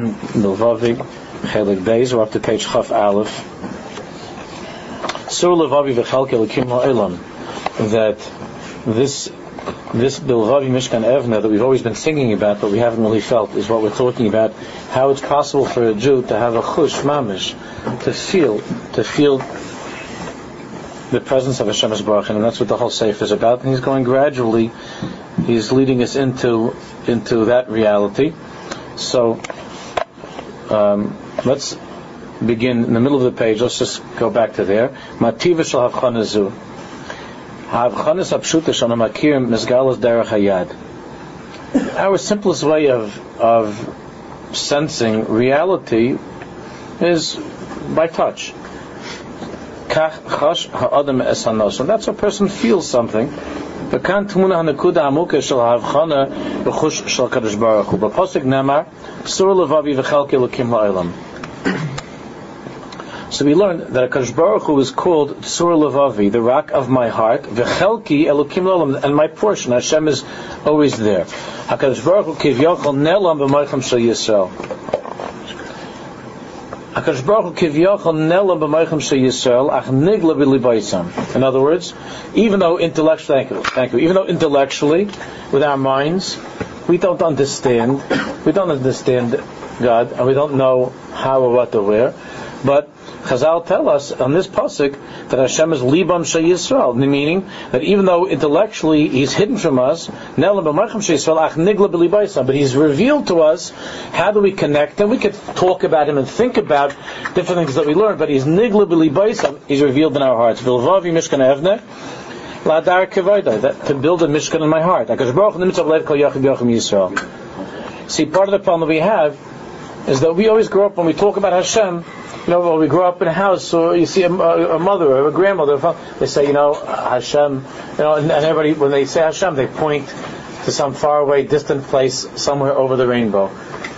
Milvavi, Chelik Beis, we're up to page Chaf Aleph. Sur Levavi v'chalke l'kim la'elam, that this this Bilvavi Mishkan Evna that we've always been thinking about but we haven't really felt is what we're talking about, how it's possible for a Jew to have a chush mamish, to feel, to feel the presence of Hashem Baruch and that's what the whole Sefer is about. And he's going gradually, he's leading us into into that reality. So um, let's begin in the middle of the page. Let's just go back to there. Mativa shel havchanazu. Havchanas apshuta shana makir mizgalas derech hayad. Our simplest way of of sensing reality is by touch. Kach chash ha'adam es that's a person feels something. וכאן תמונה הנקודה העמוקה של ההבחנה בחוש של הקדוש ברוך הוא. בפוסק נאמר, סור לבבי וחלקי אלוקים לעולם. So we learned that Akash Baruch Hu is called Sur Levavi, the rock of my heart, V'chelki Elokim Lolam, and my portion, Hashem is always there. Hakadosh Baruch Hu kivyachol nelam b'maycham shel Yisrael. Baruch Hu nelam Yisrael, ach nigla b'libaisam. In other words, even though intellectually, thank you, thank you, even though intellectually, with our minds, we don't understand, we don't understand God, and we don't know how or what or where, but Chazal tell us on this pasuk that Hashem is libam Yisrael, meaning that even though intellectually He's hidden from us, but He's revealed to us how do we connect, and we could talk about Him and think about different things that we learn, but He's nigla He's revealed in our hearts. That to build a mishkan in my heart. See, part of the problem that we have is that we always grow up when we talk about Hashem you know, we grow up in a house, or you see a, a mother or a grandmother, they say, you know, Hashem, you know, and, and everybody, when they say Hashem, they point to some faraway, distant place somewhere over the rainbow.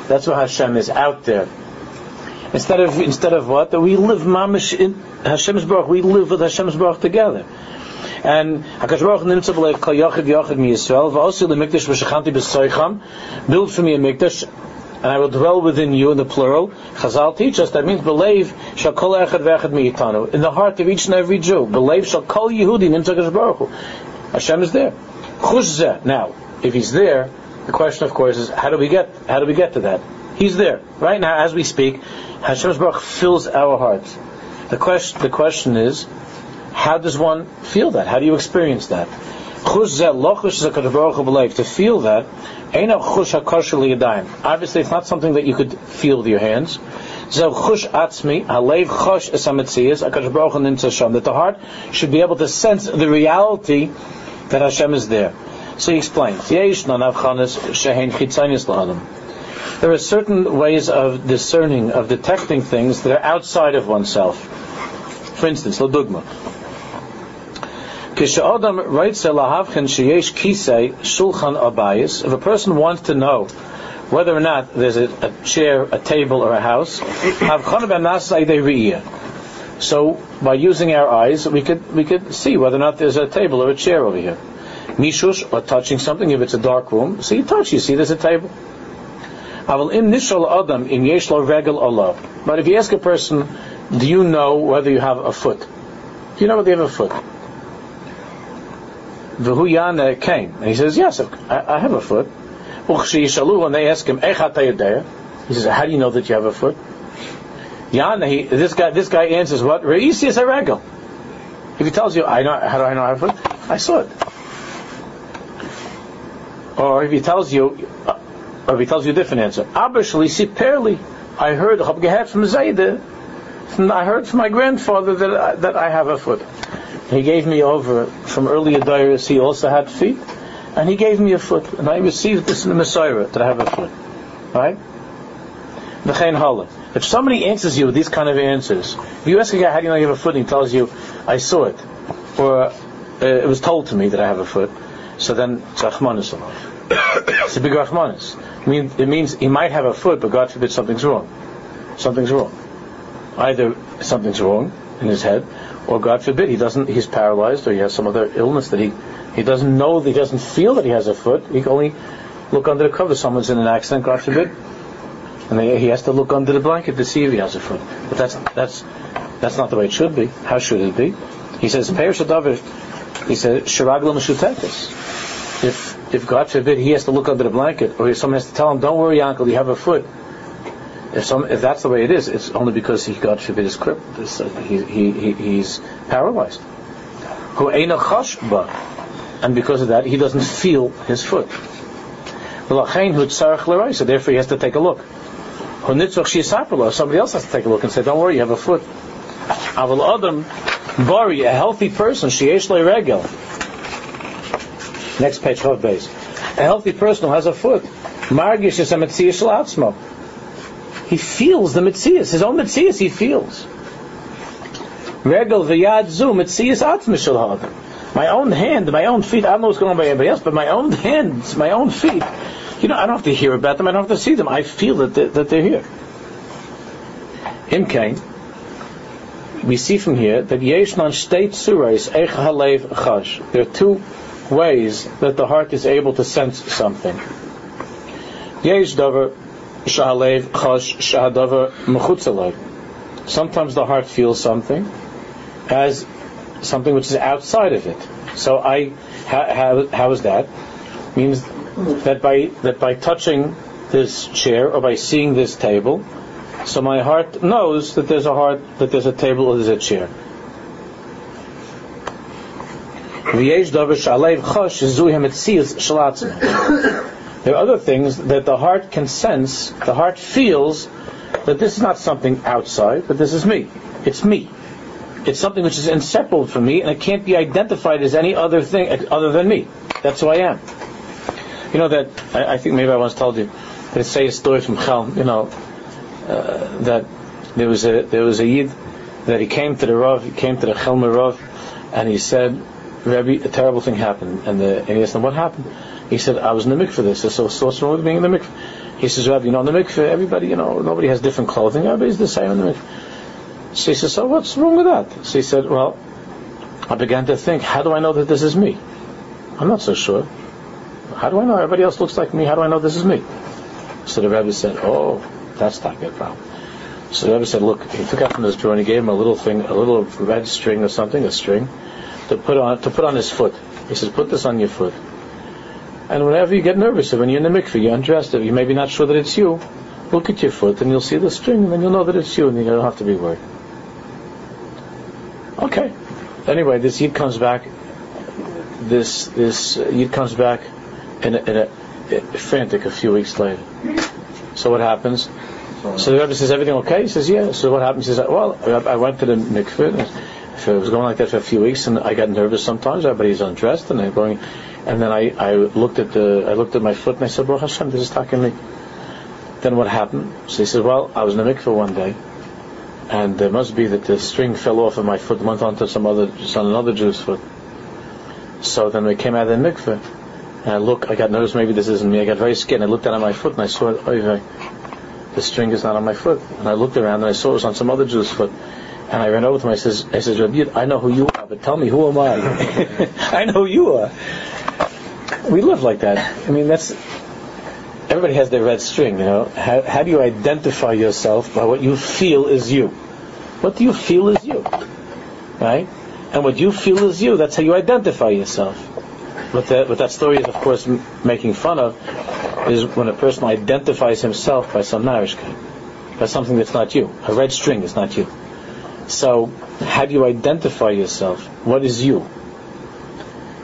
That's what Hashem is out there. Instead of instead of what that we live mamish in Hashem's baruch, we live with Hashem's baruch together. And Hakadosh Baruch nimtza b'lev kol yachid yachid mi Yisrael v'osi lemikdash v'shachanti b'soicham build for me a mikdash and I will dwell within you in the plural. Chazal teach us that means believe shall kol echad ve'echad mi'itanu in the heart of each and every Jew. Believe shall kol Yehudi nimtzakash baruch Hu. Hashem is there. Chush Now, if He's there, the question, of course, is how do we get how do we get to that? He's there right now as we speak. Hashem's baruch fills our hearts. The question the question is, how does one feel that? How do you experience that? To feel that, obviously it's not something that you could feel with your hands. That the heart should be able to sense the reality that Hashem is there. So he explains. There are certain ways of discerning, of detecting things that are outside of oneself. For instance, Ladugma. If a person wants to know whether or not there's a, a chair, a table, or a house, so by using our eyes, we could we could see whether or not there's a table or a chair over here. Mishush or touching something if it's a dark room, so you touch, you see there's a table. But if you ask a person, do you know whether you have a foot? Do you know whether you have a foot? V'hu came. And he says, yes, I, I have a foot. When they ask him, he says, how do you know that you have a foot? Yana, he, this guy, this guy answers what? Reisi is a regal. If he tells you, I know, how do I know I have a foot? I saw it. Or if he tells you, uh, or if he tells you a different answer, Abba Shalisi Perli, I heard from Zayde, I heard from my grandfather that that I have a foot. He gave me over from earlier diaries. He also had feet, and he gave me a foot, and I received this in the Messiah that I have a foot. Right? If somebody answers you with these kind of answers, if you ask a guy how do you know you have a foot, and he tells you, "I saw it," or uh, "It was told to me that I have a foot," so then it's It's a big achmanis. I mean, it means he might have a foot, but God forbid something's wrong. Something's wrong. Either something's wrong in his head, or God forbid, he doesn't, he's paralyzed, or he has some other illness that he, he doesn't know, he doesn't feel that he has a foot. He can only look under the cover. Someone's in an accident, God forbid. and he has to look under the blanket to see if he has a foot. But that's that's that's not the way it should be. How should it be? He says, Perish he says, Shiraglam Shutekis. If if God forbid he has to look under the blanket, or someone has to tell him, Don't worry, uncle, you have a foot. If some if that's the way it is, it's only because he got is crippled. Uh, he, he, he, he's paralyzed. Who and because of that he doesn't feel his foot. So therefore he has to take a look. Somebody else has to take a look and say, Don't worry, you have a foot. Aval Adam Bari, a healthy person, Shiesh Regel. Next page, Chaf Beis. A healthy person who has a foot. Margish is a Shalatzmo. He feels the Metzias, his own Metzias he feels. Regel v'yad zu Metzias Atzmi Shal My own hand, my own feet, I don't know what's going on by anybody else, but my own hands, my own feet, you know, I don't have to hear about them, I don't have to see them, I feel that they're, that they're here. Imkain, we see from here that Yeshnan state surais ech halev chash. There are two ways that the heart is able to sense something. Yesh davar shahalev chash shahadavar mechutzalay. Sometimes the heart feels something as something which is outside of it. So I, how, how, how is that? Means that by that by touching this chair or by seeing this table, so my heart knows that there's a heart, that there's a table or there's a chair. There are other things that the heart can sense, the heart feels that this is not something outside, but this is me. It's me. It's something which is inseparable from me, and it can't be identified as any other thing other than me. That's who I am. You know that, I, I think maybe I once told you, they say a story from Chelm, you know, uh, that there was a there was a yid that he came to the Rav, he came to the Chelmer Rav, and he said, Rabbi, a terrible thing happened. And, the, and he asked him, what happened? He said, I was in the mikveh. They said, so, so what's wrong with being in the mikveh? He says, Rabbi, you know, in the mikveh, everybody, you know, nobody has different clothing. Everybody's the same in the mikveh. So he says, so what's wrong with that? So he said, well, I began to think, how do I know that this is me? I'm not so sure. How do I know everybody else looks like me? How do I know this is me? So the Rebbe said, oh, that's not good problem. So the Rebbe said, look, he took out from his drawer and he gave him a little thing, a little red string or something, a string, to put on to put on his foot. He says, put this on your foot. And whenever you get nervous, when you're in the mikveh, you're undressed, you may be not sure that it's you, look at your foot and you'll see the string and then you'll know that it's you and you don't have to be worried. Okay. Anyway, this Yid comes back, this, this Yid comes back in a, in a, frantic a few weeks later. So what happens? So the Rebbe says, everything okay? He says, yeah. So what happens? Says, well, I went to the mikveh. If it was going like that for a few weeks, and I got nervous sometimes. Everybody's undressed, and they're going. And then I, I looked at the I looked at my foot, and I said, Baruch Hashem, this is talking me. Then what happened? So he said, well, I was in the mikveh one day, and it must be that the string fell off of my foot, and went onto some other, on another Jew's foot. So then we came out of the mikveh, and I look, I got nervous, maybe this isn't me. I got very scared, and I looked down at my foot, and I saw it, oh, the string is not on my foot. And I looked around, and I saw it was on some other Jew's foot. And I ran over to him, I says, I says, I know who you are, but tell me, who am I? I know who you are. We live like that. I mean, that's, everybody has their red string, you know. How, how do you identify yourself by what you feel is you? What do you feel is you? Right? And what you feel is you, that's how you identify yourself. What that, what that story is, of course, m- making fun of is when a person identifies himself by some narishka, by something that's not you. A red string is not you. So, how do you identify yourself? What is you?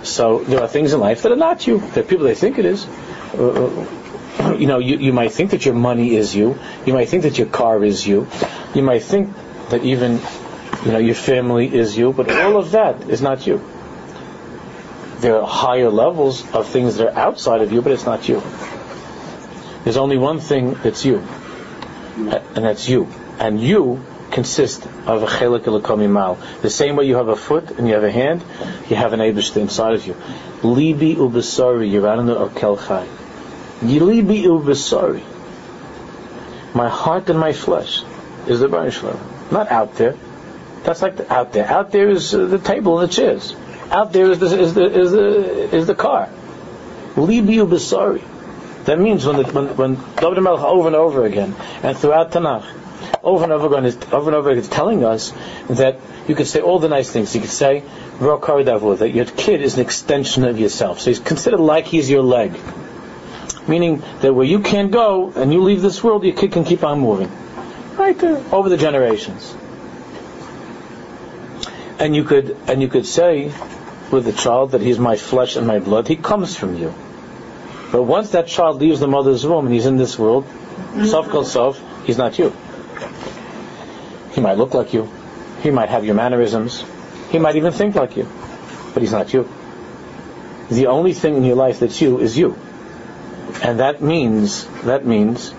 So, there are things in life that are not you. There are people that think it is. Uh, uh, you know, you, you might think that your money is you. You might think that your car is you. You might think that even, you know, your family is you. But all of that is not you there are higher levels of things that are outside of you, but it's not you. There's only one thing that's you, and that's you. And you consist of a chelik mal. The same way you have a foot and you have a hand, you have an Abishta inside of you. Libi ubesari yirananu akelchai. Libi ubesari. My heart and my flesh is the Baruch Not out there. That's like the, out there. Out there is uh, the table and the chairs. Out there is the, is the, is the, is the car. Libi ubisari. That means when, the, when, when David over and over again, and throughout Tanakh, over and over again, is, over and over again, is telling us that you could say all the nice things. You could say, that your kid is an extension of yourself. So he's considered like he's your leg. Meaning that where you can't go and you leave this world, your kid can keep on moving. Right there, over the generations. And you could, and you could say with the child that he's my flesh and my blood, he comes from you. But once that child leaves the mother's womb and he's in this world, self calls self, he's not you. He might look like you. He might have your mannerisms. He might even think like you. But he's not you. The only thing in your life that's you is you. And that means, that means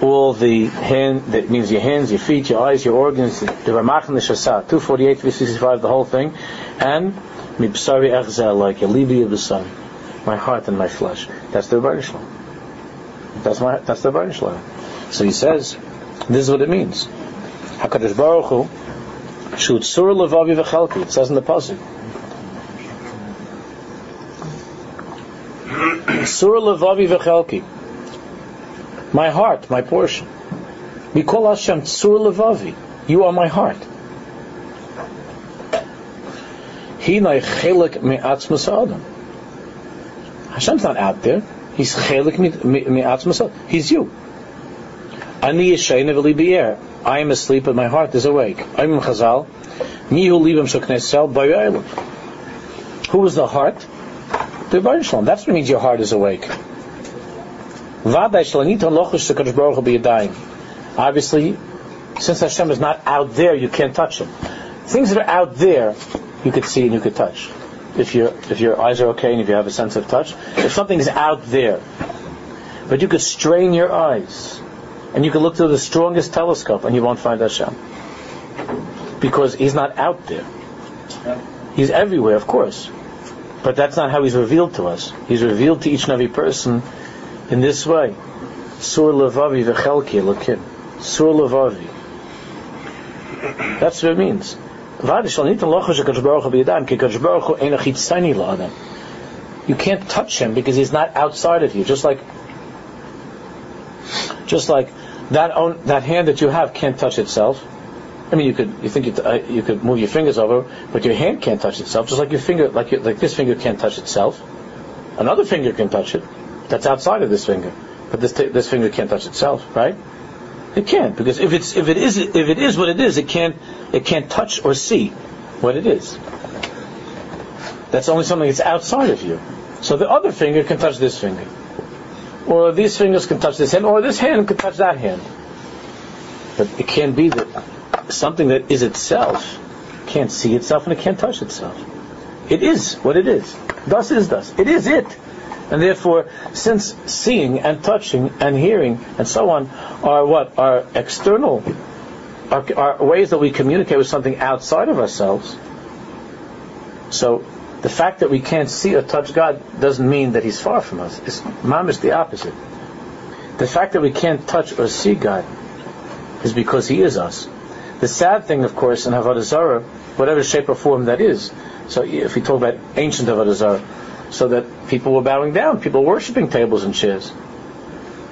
all the hand, that means your hands, your feet, your eyes, your organs, the Ramach and the Shasat, 248, 365, the whole thing, and Mibsari Echzel, like your Libi of the sun, my heart and my flesh. That's the Rebbeinu That's my, that's the Rebbeinu So he says, this is what it means. HaKadosh Baruch Hu, Shut Sur Levavi V'chelki, it says in the Pasuk. Sur Levavi V'chelki my heart, my portion. We call Hashem Tsur Levavi. You are my heart. Hinai chelik me'atzmas adam. Hashem's not out there. He's chelik me'atzmas. He's you. Ani v'li. I am asleep, but my heart is awake. I'm Chazal. Nihu libam shoknesel b'yoylim. Who is the heart? The That's what means your heart is awake. Obviously, since Hashem is not out there, you can't touch Him. Things that are out there, you could see and you could touch. If your if your eyes are okay and if you have a sense of touch, if something is out there, but you could strain your eyes and you can look through the strongest telescope and you won't find Hashem because He's not out there. He's everywhere, of course, but that's not how He's revealed to us. He's revealed to each and every person in this way. Sur levavi v'chelki elokim. Sur levavi. That's what it means. You can't touch him because he's not outside of you. Just like, just like that own, that hand that you have can't touch itself. I mean, you could you think you, uh, you could move your fingers over, but your hand can't touch itself. Just like your finger, like your, like this finger can't touch itself. Another finger can touch it that's outside of this finger. But this, t- this finger can't touch itself, right? It can't because if it's if it is if it is what it is, it can't it can't touch or see what it is. That's only something that's outside of you. So the other finger can touch this finger, or these fingers can touch this hand, or this hand can touch that hand. But it can't be that something that is itself can't see itself and it can't touch itself. It is what it is. Thus is thus. It is it. And therefore, since seeing and touching and hearing and so on are what are external, are, are ways that we communicate with something outside of ourselves. So the fact that we can't see or touch God doesn't mean that He's far from us. It's mamish the opposite. The fact that we can't touch or see God is because He is us. The sad thing, of course, in Avodah Zarah, whatever shape or form that is. So if we talk about ancient Avodah Zarah, so that people were bowing down, people were worshiping tables and chairs.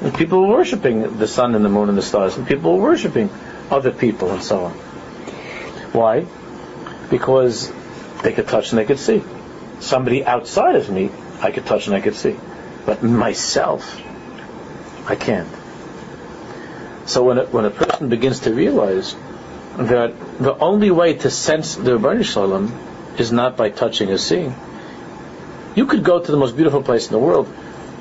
And people were worshiping the sun and the moon and the stars, and people were worshiping other people and so on. Why? Because they could touch and they could see. Somebody outside of me, I could touch and I could see. But myself, I can't. So when a, when a person begins to realize that the only way to sense the Ribbono Shel Olam is not by touching or seeing, you could go to the most beautiful place in the world.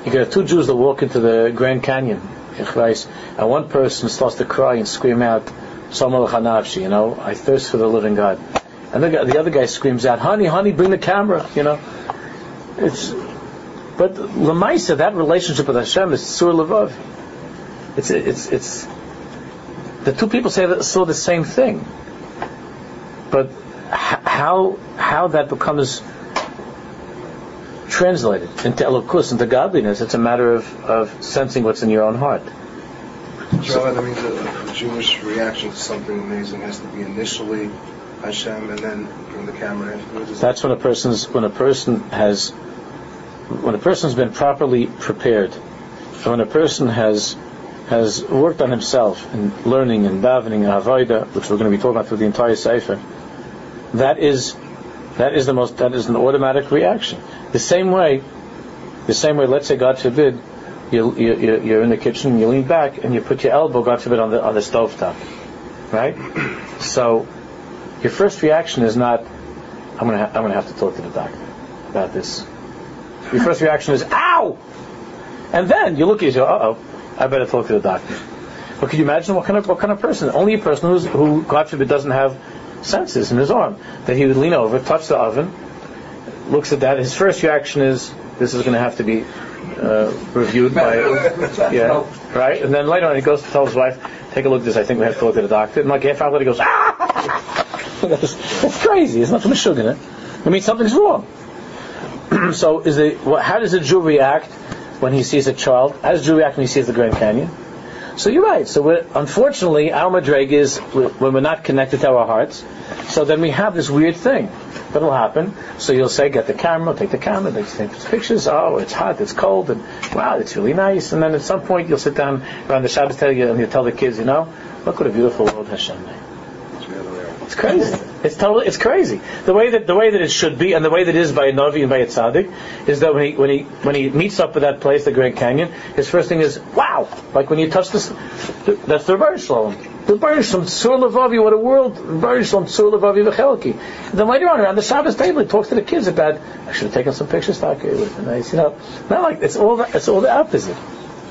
You could have two Jews that walk into the Grand Canyon, and one person starts to cry and scream out, you know, I thirst for the living God. And the, the other guy screams out, honey, honey, bring the camera, you know. It's, but Lamaisa, that relationship with Hashem is Sur Levav. It's, it's, it's, the two people say that, saw the same thing. But how, how that becomes translated into elokus, into godliness. It's a matter of, of sensing what's in your own heart. So, that means a, a Jewish reaction to something amazing has to be initially Hashem and then bring the camera. That's when a person's when a person has when a person's been properly prepared, and when a person has has worked on himself in learning and davening and avoida, which we're going to be talking about through the entire sefer, that is that is the most that is an automatic reaction. The same way, the same way. Let's say, God forbid, you, you, you're in the kitchen, you lean back, and you put your elbow, God forbid, on the on the stove top, right? So, your first reaction is not, I'm gonna ha- I'm gonna have to talk to the doctor about this. Your first reaction is, ow! And then you look at yourself, uh oh, I better talk to the doctor. But can you imagine what kind of what kind of person? Only a person who's, who, God forbid, doesn't have senses in his arm. That he would lean over, touch the oven, looks at that. His first reaction is, this is going to have to be uh, reviewed by, yeah, right. And then later on, he goes to tell his wife, "Take a look at this. I think we have to go to the doctor." And like half hour later, he goes, "Ah!" That's crazy. There's nothing sugar in it. I mean, something's wrong. so, is it? How does a Jew react when he sees a child? How does a Jew react when he sees the Grand Canyon? So you're right. So unfortunately, our madreg is when we're not connected to our hearts. So then we have this weird thing that'll happen. So you'll say, get the camera, take the camera, take pictures. Oh, it's hot, it's cold, and wow, it's really nice. And then at some point you'll sit down around the Shabbos table and you tell the kids, you know, look what a beautiful world Hashem made. It's crazy. It's totally, it's crazy. The way that the way that it should be, and the way that it is by a Navi and by a Tzaddik, is that when he when he when he meets up with that place, the Grand Canyon, his first thing is, wow! Like when you touch this, that's the Bar Shalom. The Bar Shalom, Tzur Levavi, what a world! Bar Shalom, Tzur Levavi V'chelki. Then later on, around the Shabbos table, he talks to the kids about, I should have taken some pictures, here with nice, you know, not like it's all the, it's all the opposite.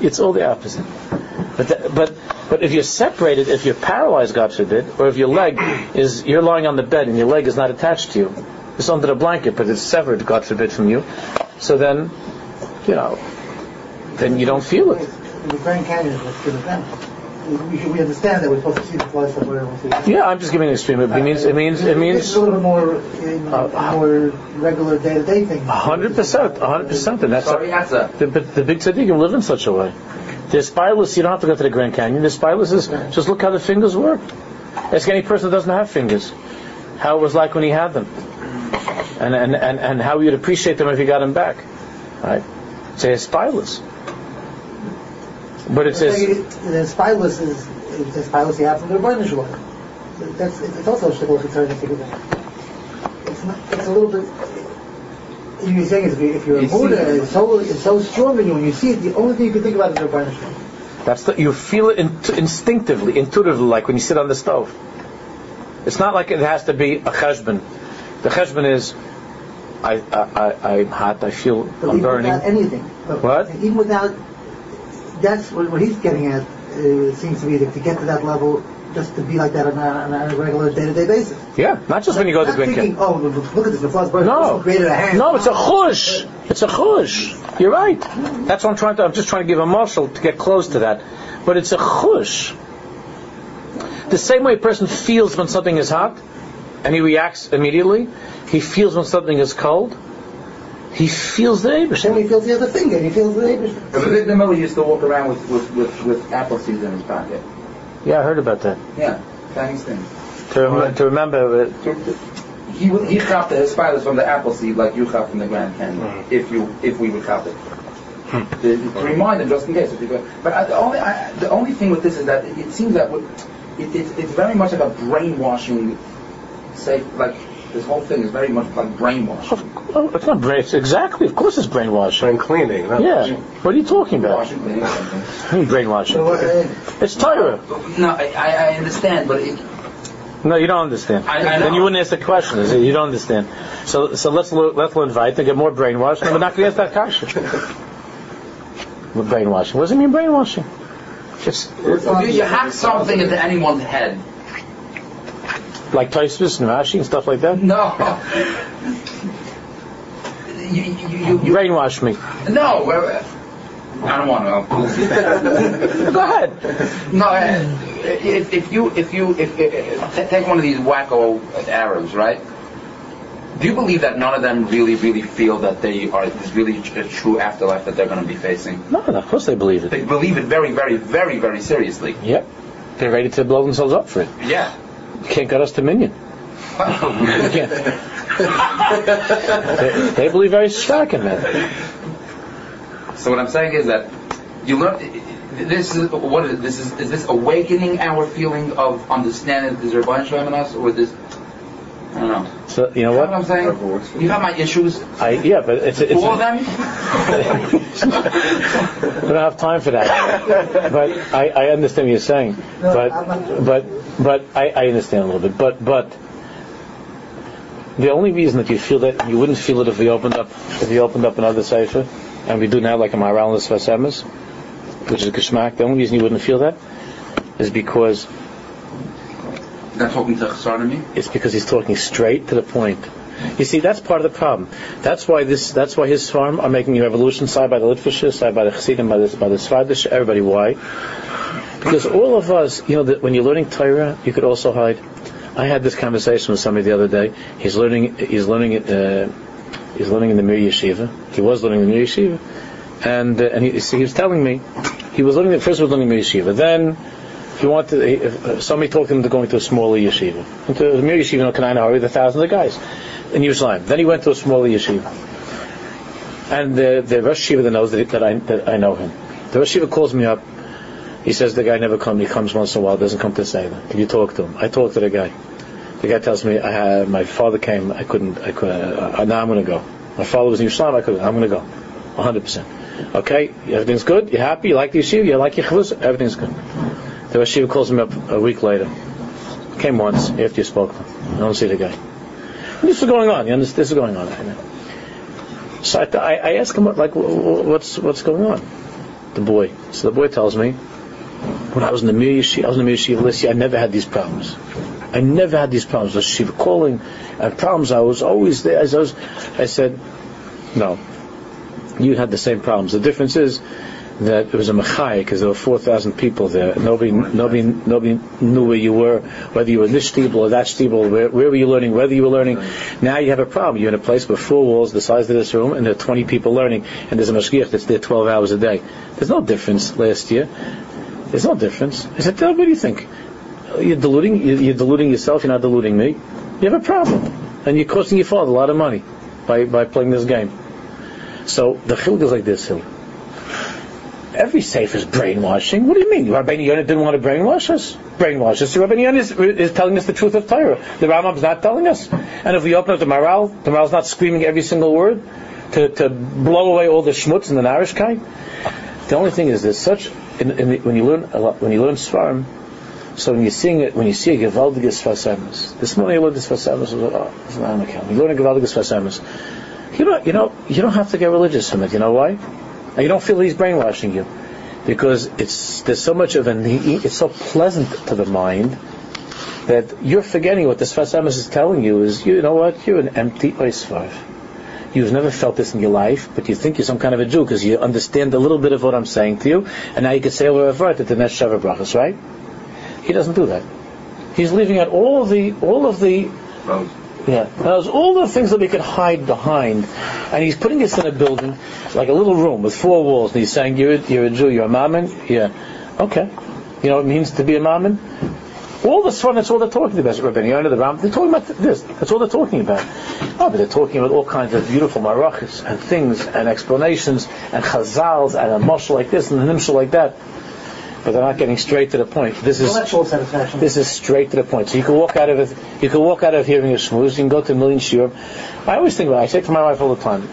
It's all the opposite. But the, but but if you're separated, if you're paralyzed, God forbid, or if your leg is you're lying on the bed and your leg is not attached to you, it's under the blanket, but it's severed, God forbid, from you. So then, you know, then you don't feel it. The Grand Canyon good event. We, we understand that we're supposed to see the flies somewhere. else. Yeah, I'm just giving an extreme. It means it means it means it's a little bit more in, uh, more regular day to day thing. hundred percent, hundred percent, and that's Sorry, that's a, the, the big tzaddikim live in such a way. The spireless, you don't have to go to the Grand Canyon. The spireless is just look how the fingers work. Ask any person that doesn't have fingers how it was like when he had them, and and and, and how you'd appreciate them if you got them back. Right? Say it's spireless. But it says the spineless is the spineless you have from the Ribbono Shel Olam. That's it's also a shtickle concern to think about. It's not. It's a little bit. You're saying is if, you, if you're a Buddha, it's so it's so strong in you when you see it. The only thing you can think about is the Ribbono Shel Olam. That's the, you feel it in, instinctively, intuitively, like when you sit on the stove. It's not like it has to be a cheshbon. The cheshbon is, I, I, I, I'm hot, I feel But I'm even burning. without anything. What? Even without. That's what, what he's getting at. Uh, seems to be to, to get to that level, just to be like that on a, on a regular day-to-day basis. Yeah, not just when you go to the Grand thinking, oh, look at this, the flowers burning. No, created a hand. no, it's a chush. It's a chush. You're right. That's what I'm trying to. I'm just trying to give a muscle to get close to that. But it's a chush. The same way a person feels when something is hot, and he reacts immediately. He feels when something is cold. He feels the Then Eibush. he feels the other finger, and he feels the neighbors. the Miller used to walk around with, with, with, with apple seeds in his pocket. Yeah, I heard about that. Yeah, Chinese thing. To, rem- to remember it. He would- he chopped the spiders from the apple seed like you chop from the Grand Canyon. Mm. If you if we would chop it. Hmm. To, to remind them just in case. If you go. But I, the only I, the only thing with this is that it, it seems that what, it, it, it's very much about brainwashing. Say like this whole thing is very much like brainwashing. Oh, it's not brain. It's exactly. Of course, it's brainwashing. Brain cleaning. not- Yeah. What are you talking about? Washing things, something. What do you mean brainwashing. So, uh, It's Torah. No, I, I I understand, but it, No, you don't understand. I- I then you wouldn't ask the question. is it? You don't understand. So, so let's lo- let's invite and get more brainwashed, and we're not going to ask that question. With brainwashing. What does it mean brainwashing? It's you, you hack something into anyone's head. Like Tosfos and Rashi and stuff like that. No. You, you, you, Brainwash me. no. uh, I don't want to. Go ahead. No, uh, if, if you if you if, if take one of these wacko Arabs, right? Do you believe that none of them really really feel that they are this really a true afterlife that they're going to be facing? No, of course they believe it. They believe it very very very very seriously. Yep. They're ready to blow themselves up for it. Yeah. Can't get us to minion. They, they believe very stark in that. So what I'm saying is that you learn. This is what is? This is is this awakening our feeling of understanding that there's a Shalom in us, or this? I don't know. So you know what? what I'm saying? You have my issues. I yeah, but it's it's. All of them. we don't have time for that. But I, I understand what you're saying. No, But I'm but but I, I understand a little bit. But but the only reason that you feel that you wouldn't feel it if we opened up if we opened up another sefer, and we do now like a Maharal and which is a Geschmack. The only reason you wouldn't feel that is because Not talking to it's because he's talking straight to the point. You see, that's part of the problem. That's why this. That's why his farm are making a revolution side by the Litvishes, side by the Chassidim, by the by the Svardish. Everybody, why? Because all of us, you know, that when you're learning Torah, you could also hide. I had this conversation with somebody the other day. He's learning. He's learning. Uh, he's learning in the Mir Yeshiva. He was learning in the Mir Yeshiva, and uh, and he, see, he was telling me he was learning. First, he was learning Mir Yeshiva. Then uh, somebody talked him to going to a smaller yeshiva. Into a Mir Yeshiva in Kanai with a thousand of guys in Yerushalayim. Then he went to a smaller yeshiva. And the, the Rosh Yeshiva that knows that, that, I, that I know him. The Rosh Yeshiva calls me up. He says the guy never comes. He comes once in a while. Doesn't come to say that. Can you talk to him? I talk to the guy. The guy tells me I my father came. I couldn't. I couldn't. Uh, now I'm going to go. My father was in Yerushalayim. I couldn't. I'm going to go. 100. percent Okay. Everything's good. You're happy? You like the yeshiva? You like your chavuz? Everything's good. The Rosh Yeshiva calls me up a week later. Came once after you spoke to him. I don't see the guy. This is going on. You understand? This is going on. So I, I, ask him, like, wh- wh- what's what's going on? The boy. So the boy tells me, when I was in the Mir Yeshiva, I was in the Mir Yeshiva last year, I never had these problems. I never had these problems. The Shiva calling and problems. I was always there. As I, was, I said, no, you had the same problems. The difference is that it was a machai because there were four thousand people there. Nobody, nobody, nobody knew where you were, whether you were in this stable or that stable. Where, where were you learning? Whether you were learning. Now you have a problem. You're in a place with four walls the size of this room, and there are twenty people learning, and there's a mashgiach that's there twelve hours a day. There's no difference last year. There's no difference. I said, what do you think? You're diluting. You're diluting yourself. You're not diluting me. You have a problem, and you're costing your father a lot of money by by playing this game. So the chiluk is like this, Hill. Every safe is brainwashing. What do you mean? Rabbeinu Yonah didn't want to brainwash us? Brainwash us. Rabbeinu Yonah is, is telling us the truth of Torah. The Rambam's not telling us. And if we open up the Maharal, the Maharal's not screaming every single word to, to blow away all the schmutz and the narishkeit. The only thing is, there's such in, in the, when you learn when you learn Svarim. So when you're seeing it, when you see a gewaltige Sfas Emes, this morning I learned this Sfas Emes. Oh, not an account. You learn a gewaltige Sfas Emes. You don't, you know, you don't have to get religious from it. You know why? And you don't feel he's brainwashing you because it's there's so much of an it's so pleasant to the mind that you're forgetting what the Sfas Emes is telling you is you know what you're an empty oisvar. You've never felt this in your life, but you think you're some kind of a Jew because you understand a little bit of what I'm saying to you, and now you can say over a that the next Shavuot brachas, right? He doesn't do that. He's leaving out all of the all of the yeah, there's all the things that we could hide behind, and he's putting us in a building, like a little room with four walls, and he's saying, "You're you're a Jew, you're a mammon." Yeah, okay. You know what it means to be a mammon? All the fun, that's all they're talking about. Rabbi Yonah, the Ram, they're talking about this. That's all they're talking about. Oh, but they're talking about all kinds of beautiful marachas and things and explanations and chazals and a mushal like this and a nimshal like that. But they're not getting straight to the point. This is Intellectual satisfaction. this is straight to the point. So you can walk out of it. You can walk out of hearing a shmooze. You can go to a million shiurim. I always think about. it. I say to my wife all the time.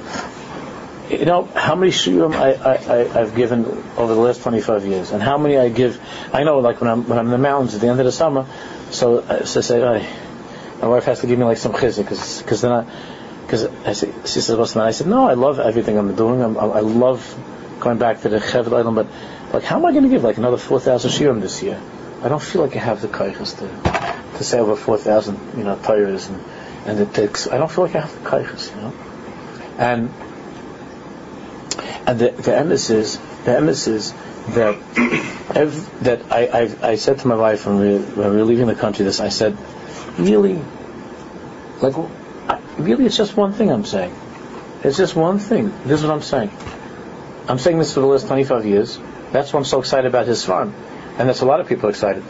You know how many shiurim I, I, I I've given over the last 25 years, and how many I give. I know, like when I'm when I'm in the mountains at the end of the summer. So, uh, so I say, "Ay." my wife has to give me like some chizik because then I because I she says what's the matter? I said no, I love everything I'm doing. I'm, I I love going back to the Cheved Island, but like how am I going to give like another 4,000 shiurim this year? I don't feel like I have the kaiches to to say over 4,000 you know tires and and it takes. I don't feel like I have the kaiches, you know. And and the the emes is the emes is that ev- that I, I I said to my wife when we when we were leaving the country this I said really like really it's just one thing I'm saying it's just one thing this is what I'm saying I'm saying this for the last 25 years that's why I'm so excited about his farm and that's a lot of people excited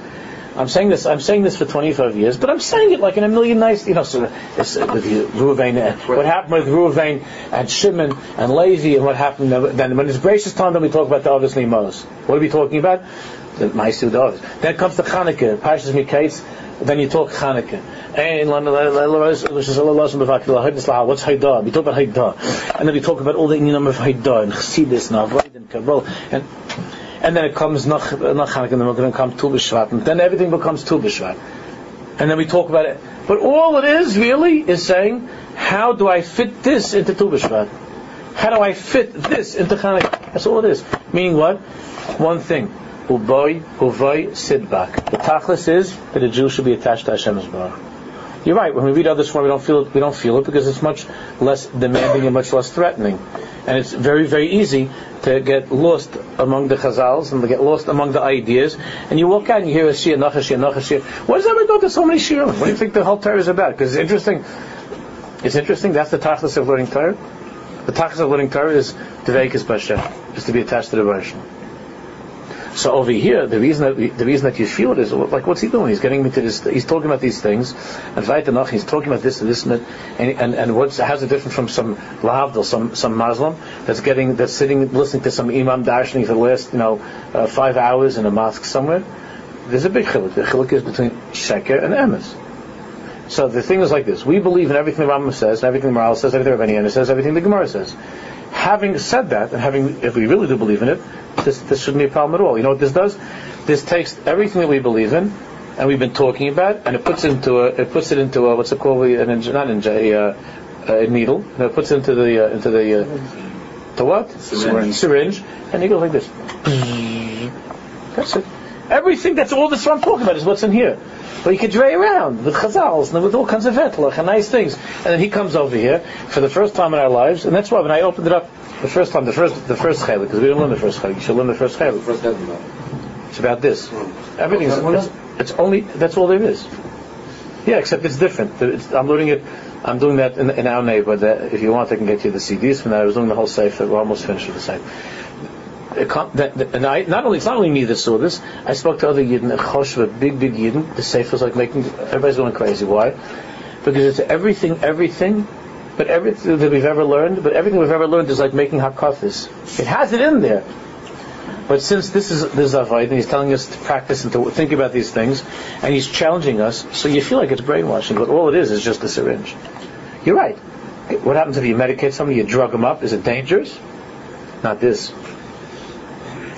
I'm saying this. I'm saying this for 25 years, but I'm saying it like in a million nice. You know, so it's, uh, with Ruvain, uh, what happened with Ruvain and Shimon and Levi, and what happened then when it's gracious time, then we talk about the obviously Mos. What are we talking about? The Ma'asu Davis. Then comes the Chanukah, Parshas Miketz. Then you talk Chanukah. And what's Haidah? We talk about Haidah, and then we talk about all the Inyanim of Haidah and Chassidus and Avoid and Kabul and and then it comes nach, nach Hanukkah, and then we're going to come Tu B'Shvat, and then everything becomes Tu B'Shvat. And then we talk about it. But all it is really is saying, how do I fit this into Tu B'Shvat? How do I fit this into Hanukkah? That's all it is. Meaning what? One thing. Uboy, Uvoy, Sidbak. The tachlis is that a Jew should be attached to Hashem's Baruch. You're right. When we read others, we don't feel it. We don't feel it because it's much less demanding and much less threatening, and it's very, very easy to get lost among the chazals and to get lost among the ideas. And you walk out and you hear a shir, nacha shir, nacha shir. What does that go to so many shir? What do you think the whole Torah is about? Because it's interesting. It's interesting. That's the tachlis of learning Torah. The tachlis of learning Torah is to veikis b'Hashem, is to be attached to the Baruch so over here, the reason that the reason that you feel is like, what's he doing? He's getting me to this. He's talking about these things, and Vaitanach, he's talking about this and this and that, and and, what's how's it different from some lahavdil, some some Muslim that's getting that's sitting listening to some imam darshaning for the last you know uh, five hours in a mosque somewhere. There's a big chiluk. The chiluk is between sheker and emes. So the thing is like this: we believe in everything the Rambam says, and everything the Maharal says, everything Rabbeinu says, everything the Gemara says. Having said that, and having if we really do believe in it, this, this shouldn't be a problem at all. You know what this does? This takes everything that we believe in, and we've been talking about, and it puts it into a, it puts it into a, what's it called? An not ninja, a, uh, a needle. And it puts it into the, uh, into the, uh, to what? Syringe. Syringe. And you go like this. That's it. Everything, that's all this I'm talking about is what's in here. But you could dray around with chazals and with all kinds of vetlach and nice things. And then he comes over here for the first time in our lives, and that's why when I opened it up the first time, the first, the first chaylik, because we didn't learn the first chaylik. You should learn the first chaylik. First It's about this. Everything's, it's, it's only, that's all there is. Yeah, except it's different. It's, I'm learning it, I'm doing that in, in our neighborhood. If you want, I can get you the CDs from that. I was doing the whole sefer. We're almost finished with the sefer and I, not only it's not only me that saw this. I spoke to other Yidden, Choshva, big big Yidden. The Sefer was like making everybody's going crazy. Why? Because it's everything, everything, but everything that we've ever learned. But everything we've ever learned is like making hakafis. It has it in there. But since this is this Avoid, and he's telling us to practice and to think about these things, and he's challenging us, so you feel like it's brainwashing, but all it is is just a syringe. You're right. What happens if you medicate somebody, you drug them up? Is it dangerous? Not this.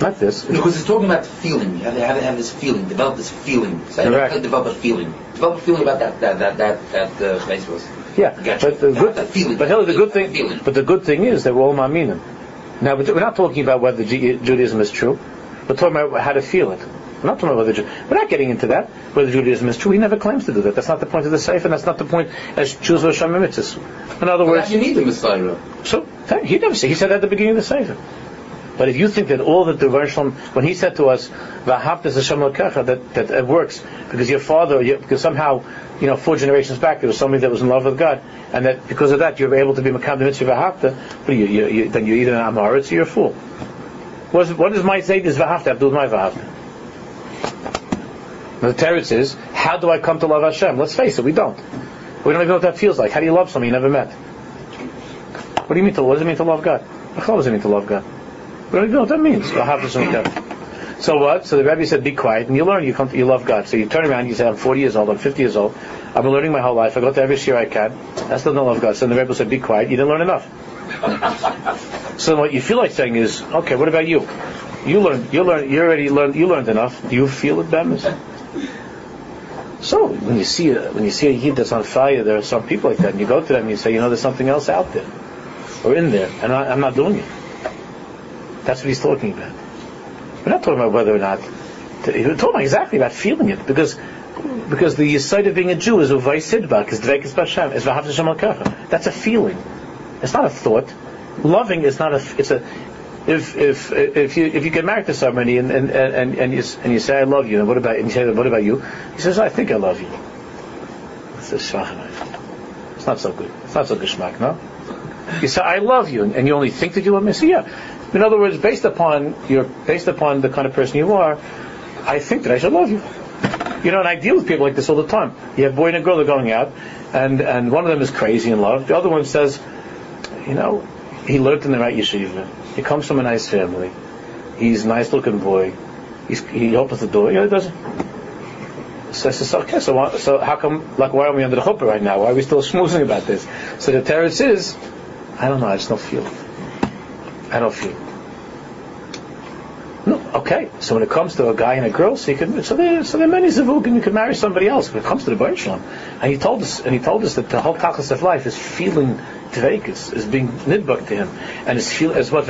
Not this. Because it's talking about feeling. You have to have, have this feeling, develop this feeling. So Correct. You develop a feeling. Develop a feeling about that that that that that uh, place was. Yeah, Gotcha. but the That- good, that feeling. but Hillary, the good thing, feeling. but the good thing is that we're all ma'aminim. Now we're not talking about whether Judaism is true. We're talking about how to feel it. We're not talking about whether we're not getting into that whether Judaism is true. He never claims to do that. That's not the point of the Sefer, and that's not the point as Jews or Shem. In other words, you need the Messiah. so he never said. He said that at the beginning of the Sefer. But if you think that all that the Hashanah, when he said to us, that that it works because your father, because somehow, you know, four generations back there was somebody that was in love with God, and that because of that you were able to be Makam the Mitzvah you, then you're either an Amoritz or you're a fool. What, is, what does my say is V'ahavta have to do with my? The teretz is, how do I come to love Hashem? Let's face it, we don't. We don't even know what that feels like. How do you love somebody you never met? What do you mean to? What does it mean to love God? What does it mean to love God? We don't know what that means. So what? So the Rebbe said, be quiet, and you learn. You come, to, you love God. So you turn around, and you say, I'm 40 years old, I'm 50 years old. I've been learning my whole life. I go to every year I can. I still don't love God. So the Rebbe said, be quiet. You didn't learn enough. so what you feel like saying is, okay, what about you? You learned. You learned. You already learned. You learned enough. Do you feel it, Bemis? So when you see a, when you see a yid that's on fire, there are some people like that, and you go to them and you say, you know, there's something else out there or in there, and I, I'm not doing it. That's what he's talking about. We're not talking about whether or not. We're talking exactly about feeling it because because the sight of being a Jew is uvay sidbak, is dvekis b'Hashem, is v'hav Hashem al That's a feeling. It's not a thought. Loving is not a. It's a. If if if you if you get married to somebody and and and, and you and you say I love you and what about and you say what about you? He says I think I love you. It's a. It's not so good. It's not so geschmack, no. You say I love you and you only think that you love me. So yeah. In other words, based upon your based upon the kind of person you are, I think that I should love you. You know, and I deal with people like this all the time. You have a boy and a girl, they're going out, and, and one of them is crazy in love. The other one says, you know, he learned in the right yeshiva. He comes from a nice family. He's a nice looking boy. He's, he opens the door. You know, he doesn't. So I says, okay, so, why, so how come, like, why are we under the chuppah right now? Why are we still schmoozing about this? So the terrorist is, I don't know, I just don't feel it. I don't feel. No, okay. So when it comes to a guy and a girl, so you can, so there, so there are many zavugim. You can marry somebody else. When it comes to the Baruch and he told us, and he told us that the whole tachlis of life is feeling is being nidbuk to him, and is feel as what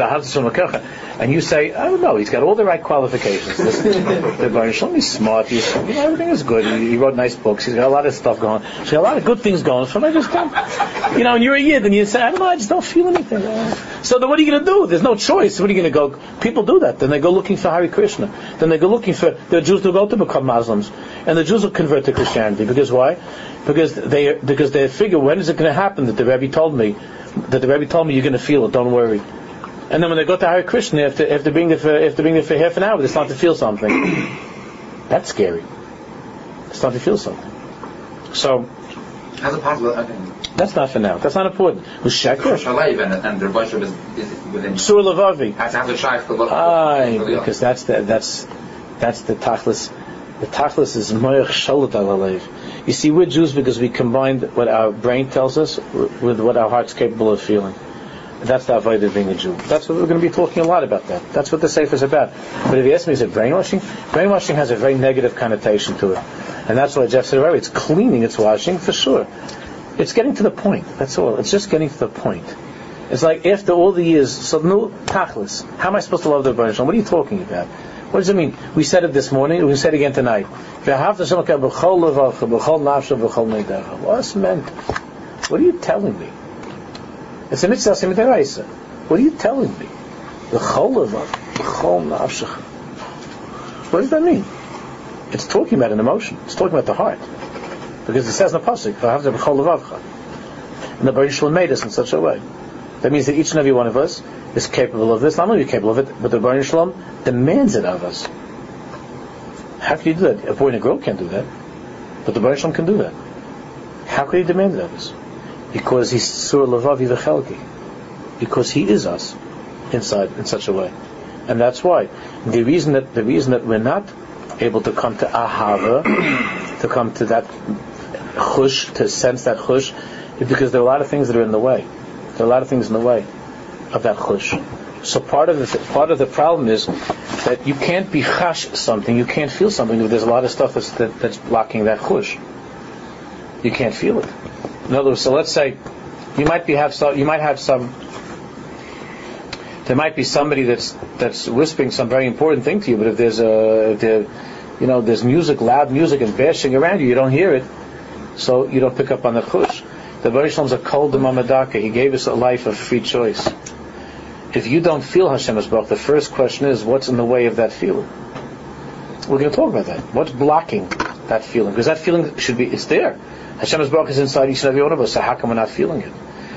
And you say, I don't know, he's got all the right qualifications. the Baruch Shalom, he's smart, he's, you know, everything is good. He, he, wrote nice books. He's got a lot of stuff going. He's got a lot of good things going. So I just don't, you know, and you're a yid, and you say, I don't know, I just don't feel anything. So then what are you going to do? There's no choice. What are you going to go? People do that. Then they go looking for Hare Krishna. Then they go looking for the Jews who go to become Muslims, and the Jews will convert to Christianity because why? Because they because they figure when is it going to happen that the Rebbe told me that the Rebbe told me you're going to feel it. Don't worry. And then when they go to Hare Krishna, after after being there for after being there for half an hour, they start to feel something. That's scary. They start to feel something. So. How's it possible? That's not for now. That's not important. Sheker? And, and the Rebbe is, is within. Sur Levavi. Has to have the shaykh for Aye, because that's the that's that's the tachlis. The tachlis is moich shalat alalev. You see, we're Jews because we combined what our brain tells us with what our heart's capable of feeling. That's the avoid of being a Jew. That's what we're going to be talking a lot about. That. That's what the Sefer is about. But if you ask me, is it brainwashing? Brainwashing has a very negative connotation to it, and that's why Jeff said, "Right, it's cleaning, it's washing for sure." It's getting to the point. That's all. It's just getting to the point. It's like after all the years, so no tachlis. How am I supposed to love the Rebbe What are you talking about? What does it mean? We said it this morning. We said it again tonight. What's meant? What are you telling me? It's a mitzvah. What are you telling me? The What does that mean? It's talking about an emotion. It's talking about the heart. Because it says in the pasuk, and the Baruch made us in such a way. That means that each and every one of us is capable of this. Not only are capable of it, but the Baruch Shalom demands it of us. How can you do that? A boy and a girl can't do that, but the Baruch Shalom can do that. How could he demand it of us? Because he's Sur Lavavi V'chelki. Because he is us inside in such a way, and that's why the reason that the reason that we're not able to come to ahava, to come to that chush, to sense that chush, is because there are a lot of things that are in the way. There are a lot of things in the way of that chush. So part of the part of the problem is that you can't be chash something, you can't feel something. There's a lot of stuff that's that, that's blocking that chush. You can't feel it. In other words, so let's say you might be have some, you might have some. There might be somebody that's that's whispering some very important thing to you, but if there's a if there, you know there's music, loud music, and bashing around you, you don't hear it, so you don't pick up on the chush. The Baruch is a kol Mamadaka. He gave us a life of free choice. If you don't feel Hashem Baruch, the first question is, what's in the way of that feeling? We're going to talk about that. What's blocking that feeling? Because that feeling should be, it's there. Hashem Baruch is inside each and every one of us, so how come we're not feeling it?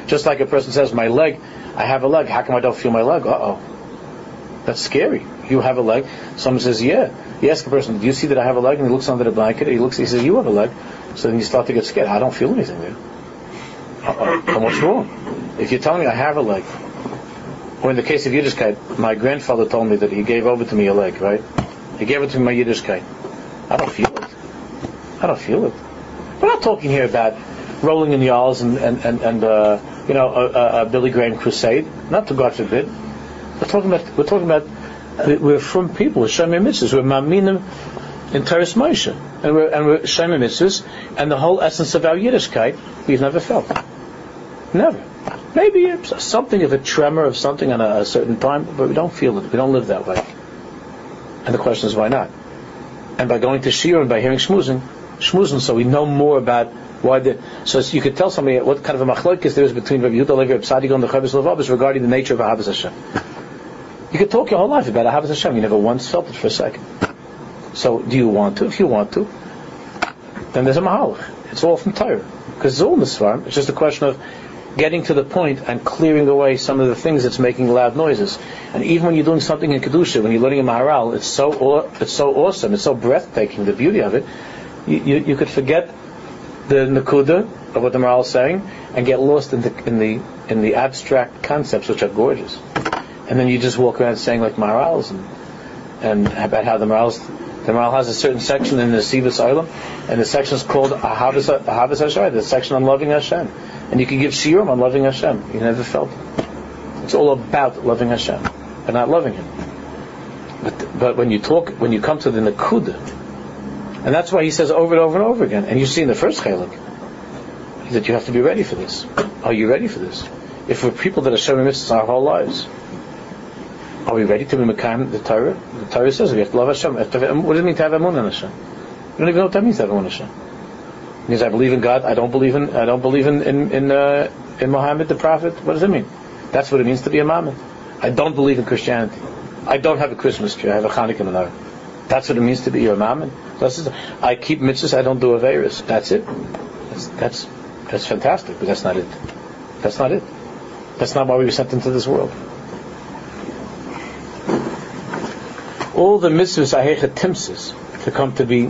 Just like a person says, my leg, I have a leg, how come I don't feel my leg? Uh-oh. That's scary. You have a leg. Someone says, yeah. You ask a person, do you see that I have a leg? And he looks under the blanket, he looks, he says, you have a leg. So then you start to get scared. I don't feel anything there. Uh-oh. what's wrong? If you're telling me I have a leg, or in the case of Yiddishkeit, my grandfather told me that he gave over to me a leg, right? He gave it to me my Yiddishkeit. I don't feel it. I don't feel it. We're not talking here about rolling in the aisles and, and, and, and uh, you know, a, a, Billy Graham crusade. Not to God forbid. We're talking about, we're talking about, we're from people, we're Shemay Mitzvahs, we're Maminim in Toras Moshe. And we're, and we're Mitzvahs, and the whole essence of our Yiddishkeit, we've never felt. Never. Maybe it's something of a tremor of something on a, a, certain time, but we don't feel it. We don't live that way. And the question is, why not? And by going to Shir and by hearing Shmuzin, Shmuzin, so we know more about why the. So you could tell somebody what kind of a machlokes there is between Rabbi Yehuda Levi, Rabbi and the Chovos Halevavos regarding the nature of Ahavas Hashem. You could talk your whole life about Ahavas Hashem. You never once felt it for a second. So do you want to? If you want to, then there's a mahalach. It's all from Torah. Because it's all in the Svarim. It's just a question of getting to the point and clearing away some of the things that's making loud noises. And even when you're doing something in Kedusha, when you're learning a Maharal, it's so, it's so awesome, it's so breathtaking, the beauty of it, you, you, you could forget the nakuda of what the Maharal is saying and get lost in the in the in the abstract concepts which are gorgeous, and then you just walk around saying like Maharals and and about how the Maharals the Maharal has a certain section in the Nesivos Olam, and the section is called Ahavas Hashem, the section on loving Hashem, and you can give shiurim on loving Hashem. You never felt it. It's all about loving Hashem and not loving Him. But but when you talk when you come to the nakuda, and that's why he says over and over and over again, and you see in the first chalik that you have to be ready for this. Are you ready for this? If we're people that are showing mitzvahs our whole lives, are we ready to be Mekayim the Torah? The Torah says we have to love Hashem. What does it mean to have Emun in Hashem? You don't even know what that means to have Emun in Hashem. Means I believe in God. I don't believe in. I don't believe in in in, uh, in Muhammad the Prophet. What does it mean? That's what it means to be a Mammon. I don't believe in Christianity. I don't have a Christmas tree. I have a Hanukkah menorah. That's what it means to be a Mammon. I keep mitzvahs. I don't do Averis. That's it. That's, that's that's fantastic, but that's not it. That's not it. That's not why we were sent into this world. all the mitzvahs are timsis to come to be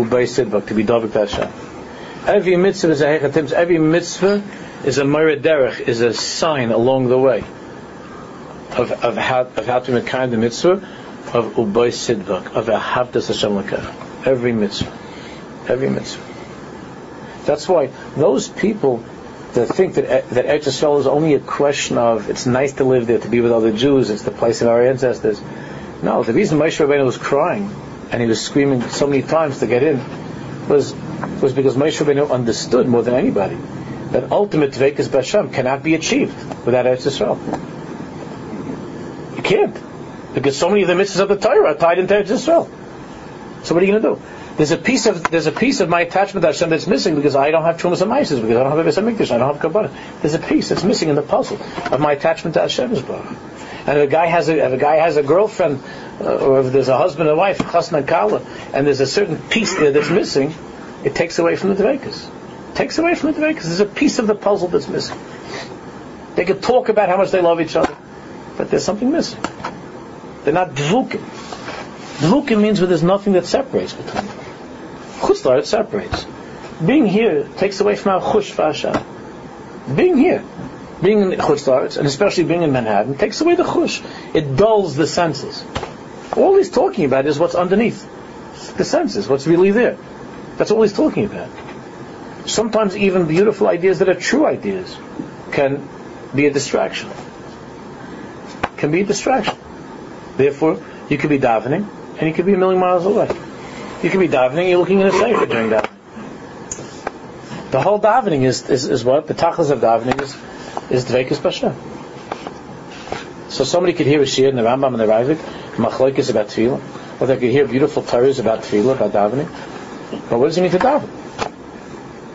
ubay sidvak, to be davik Hashem. Every mitzvah is a timsis. Every mitzvah is a derech, is a sign along the way of, of how of how to make kind of mitzvah of ubay sidvak, of a havdas Hashem lekach. Every mitzvah, every mitzvah. That's why those people that think that that Eretz Yisrael is only a question of it's nice to live there, to be with other Jews, it's the place of our ancestors. No, the reason Moshe Rabbeinu was crying and he was screaming so many times to get in was was because Moshe Rabbeinu understood more than anybody that ultimate Dvekas Bashem cannot be achieved without Eretz Yisrael. You can't. Because so many of the mitzvahs of the Torah are tied into Eretz Yisrael. So what are you going to do? There's a piece of there's a piece of my attachment to Hashem that's missing because I don't have Trumas and Mises, because I don't have a Mikdash, I don't have Kabbalah. There's a piece that's missing in the puzzle of my attachment to Hashem. And if a guy has a, if a guy has a girlfriend, uh, or if there's a husband and wife, chasna kala, and there's a certain piece there that's missing, it takes away from the dvekas. Takes away from the dvekas. There's a piece of the puzzle that's missing. They could talk about how much they love each other, but there's something missing. They're not dvukim. Dvukim means where there's nothing that separates between them. Chutzlar, it separates. Being here takes away from our chush v'asham. Being here being in Chutz and especially being in Manhattan, takes away the chush. It dulls the senses. All he's talking about is what's underneath the senses, what's really there. That's all he's talking about. Sometimes even beautiful ideas that are true ideas can be a distraction. Can be a distraction. Therefore, you could be davening and you could be a million miles away. You could be davening, you're looking in a safe during that. The whole davening is, is, is what? The tachlis of davening is is Dveikus Bashem. So somebody could hear a shir in the Rambam and the Raavad, Machloik is about Tefillah, or they could hear beautiful Torahs about Tefillah, about davening. But what does it mean to daven?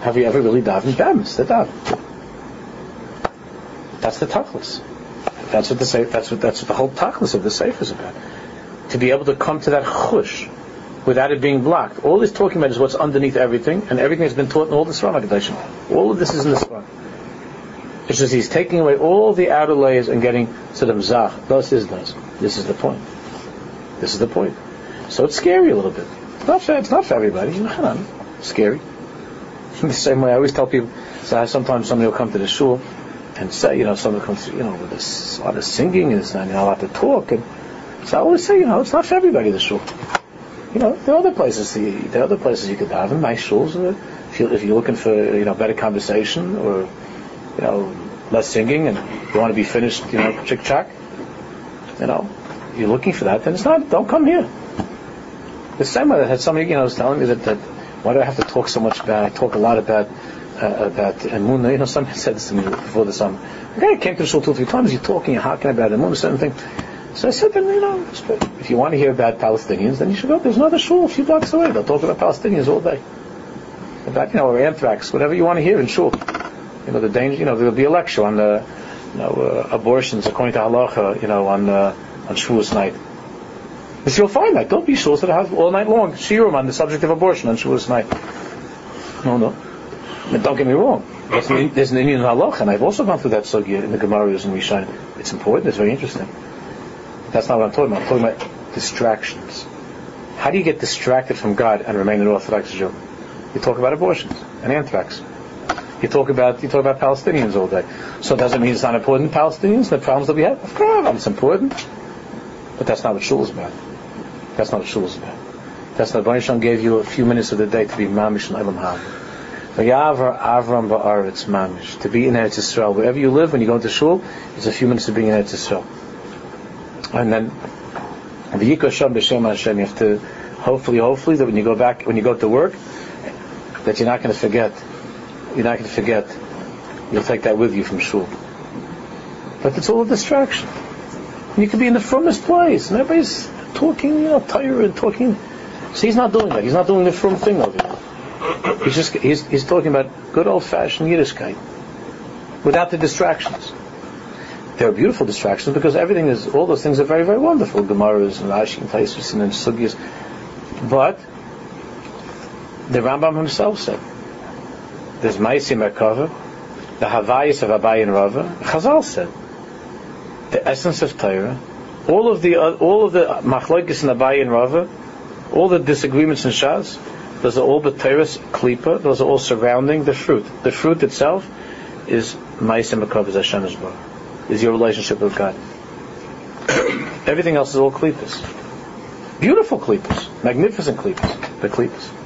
Have you ever really davened Bemis, the daven? That's the tachlis. That's what the that's what that's what the whole tachlis of the sefer is about. To be able to come to that chush without it being blocked. All he's talking about is what's underneath everything, and everything has been taught in all the Sramah All of this is in the Sramah. It's just he's taking away all the outer layers and getting to them zach. Thus is thus. This is the point. This is the point. So it's scary a little bit. It's not for, it's not for everybody. It's scary. In the same way, I always tell people. So sometimes somebody will come to the shul and say, you know, somebody comes, you know, with a lot of singing and you know, a lot to talk. And so I always say, you know, it's not for everybody. The shul. You know, there are other places. There are other places you could have in nice shuls. If, you, if you're looking for, you know, better conversation or you know, less singing and you want to be finished, you know, chick chack, you know, you're looking for that, then it's not, don't come here. The same way that had somebody, you know, was telling me that, that why do I have to talk so much about, I talk a lot about, uh, about Emunah, you know, somebody said this to me before the summer. The guy came to the shul two or three times, you're talking, you're hacking about Emunah, certain thing. So I said, then, you know, if you want to hear about Palestinians, then you should go. There's another shul a few blocks away. They'll talk about Palestinians all day. About, you know, or anthrax, whatever you want to hear in shul you know, the danger, you know, there'll be a lecture on the, you know, uh, abortions according to halacha, you know, on, uh, on Shavuos night. You'll find that. Don't be sure that have all night long shiurim on the subject of abortion on Shavuos night. No, no. But don't get me wrong. There's an, there's an Indian halacha, and I've also gone through that sugya in the Gemaras and Rishonim. It's important. It's very interesting. That's not what I'm talking about. I'm talking about distractions. How do you get distracted from God and remain an Orthodox Jew? You talk about abortions and anthrax. You talk about you talk about Palestinians all day. So it does it mean it's not important Palestinians, the problems that we have? Of course, it's important. But that's not what shul is about. That's not what shul is about. That's not Baruch gave you a few minutes of the day to be mamish and elam ha. Vayavar Avram ba'aretz mamish. To be in Eretz Yisrael. Wherever you live, when you go into shul, it's a few minutes of being in Eretz Yisrael. And then, the Yikasham b'shem Hashem, you have to, hopefully, hopefully, that when you go back, when you go to work, that you're not going to forget you're not going to forget. You'll take that with you from shul. But it's all a distraction. You could be in the frumest place, and everybody's talking, you know, tired talking. So he's not doing that. He's not doing the frum thing over here. He's just he's, he's talking about good old-fashioned Yiddishkeit, without the distractions. There are beautiful distractions because everything is all those things are very very wonderful. Gemaras and Rashi and Taisus and Sugyas, but the Rambam himself said there's Maisi Merkava, the Havayis of Abai and Rava. Chazal said, the essence of Torah, all of the uh, all of the Machlokes and Abai and Rava, all the disagreements in Shas, those are all the Torah's klipa. Those are all surrounding the fruit. The fruit itself is Maisi Merkava, is Hashem's is your relationship with God. Everything else is all klipas. Beautiful klipas, magnificent klipas, the klipas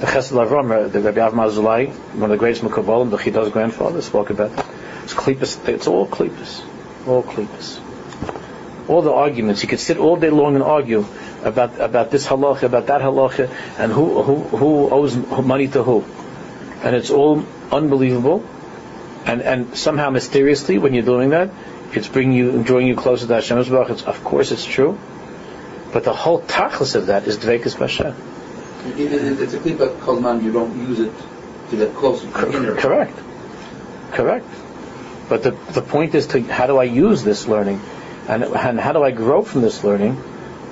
the Chesed Avram, uh, the Rabbi Avram Azulai, one of the greatest Mekabalim, the Chida's grandfather, spoke about it. It's it's all klippas. All klippas. All the arguments, you could sit all day long and argue about about this halacha, about that halacha, and who who who owes money to who. And it's all unbelievable. And and somehow mysteriously, when you're doing that, it's bringing you, drawing you closer to Hashem. Of course, it's true. But the whole tachlis of that is dvekas It's a klipa kolman. You don't use it to get closer to the inner. Correct. Correct. But the, the point is to how do I use this learning, and, and how do I grow from this learning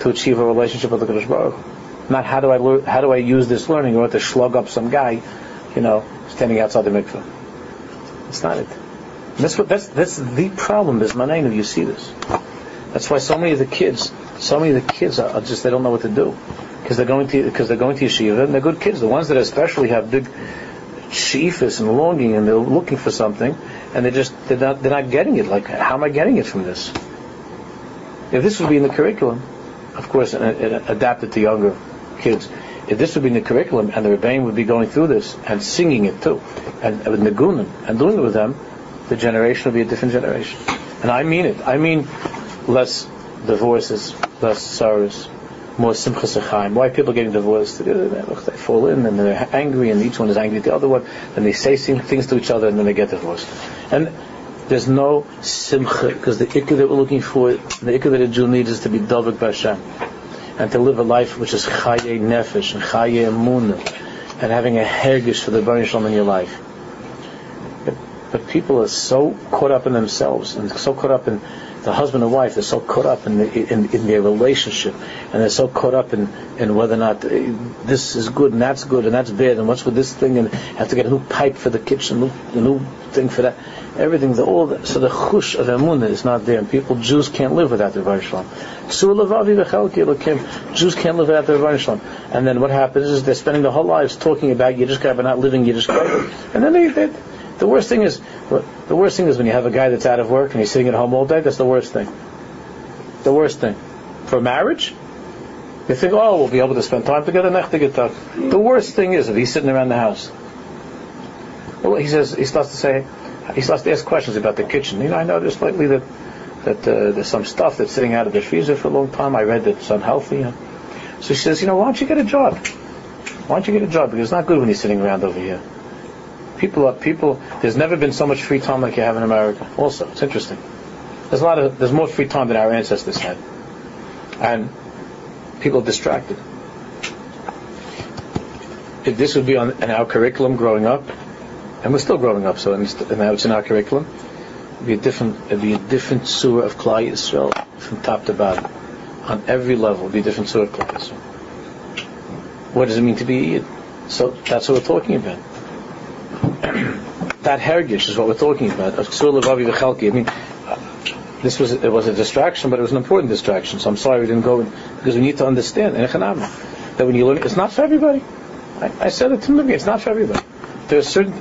to achieve a relationship with the Kadosh Baruch Not how do I learn, how do I use this learning in order to slug up some guy, you know, standing outside the mikveh. It's not it. And that's what that's that's the problem. Is manenu. You see this. That's why so many of the kids, so many of the kids are, are just they don't know what to do because they're going to because they're going to yeshiva and they're good kids. The ones that especially have big sheafis and longing and they're looking for something and they just they're not they're not getting it. Like how am I getting it from this? If this would be in the curriculum, of course, and, and adapted to younger kids. If this would be in the curriculum and the rebbein would be going through this and singing it too, and with nagunim and doing it with them, the generation would be a different generation. And I mean it. I mean less divorces, less sorrows, more simchas achaim. Why people getting divorced? They fall in and they're angry, and each one is angry at the other one. Then they say things to each other, and then they get divorced. And there's no simcha because the ikka that we're looking for, the ikka that a Jew needs is to be davik b'Hashem and to live a life which is chaye nefesh and chaye emunah and having a hergish for the Baruch Shalom in your life. But, but people are so caught up in themselves and so caught up in the husband and wife, they're so caught up in, the, in, in, their relationship, and they're so caught up in, in whether or not uh, this is good and that's good and that's bad, and what's with this thing, and have to get a new pipe for the kitchen, new, a new thing for that. Everything, the, all so the chush of emunah is not there, and people, Jews can't live without the Rebbe Shalom. Jews can't live without the Rebbe Shalom. And then what happens is they're spending their whole lives talking about Yiddishkeit, but not living Yiddishkeit. And then they, they the worst thing is, the worst thing is when you have a guy that's out of work and he's sitting at home all day. That's the worst thing. The worst thing. For marriage, you think, oh, we'll be able to spend time together. The worst thing is if he's sitting around the house. Well, he says he starts to say, he starts to ask questions about the kitchen. You know, I noticed lately that that uh, there's some stuff that's sitting out of the freezer for a long time. I read that it's unhealthy. So she says, you know, why don't you get a job? Why don't you get a job? Because it's not good when you're sitting around over here. People are people. There's never been so much free time like you have in America. Also, it's interesting. There's a lot of there's more free time than our ancestors had, and people are distracted. If this would be on in our curriculum growing up, and we're still growing up, so now it's in our curriculum. It'd be a different, it'd be a different surah of Klal Yisrael from top to bottom, on every level. It'd be a different surah of Klal Yisrael. What does it mean to be? So that's what we're talking about that hergish is what we're talking about. I mean, this was it was a distraction, but it was an important distraction. So I'm sorry we didn't go in, because we need to understand that when you learn, it's not for everybody. I, I said it to him. It's not for everybody. There's certain.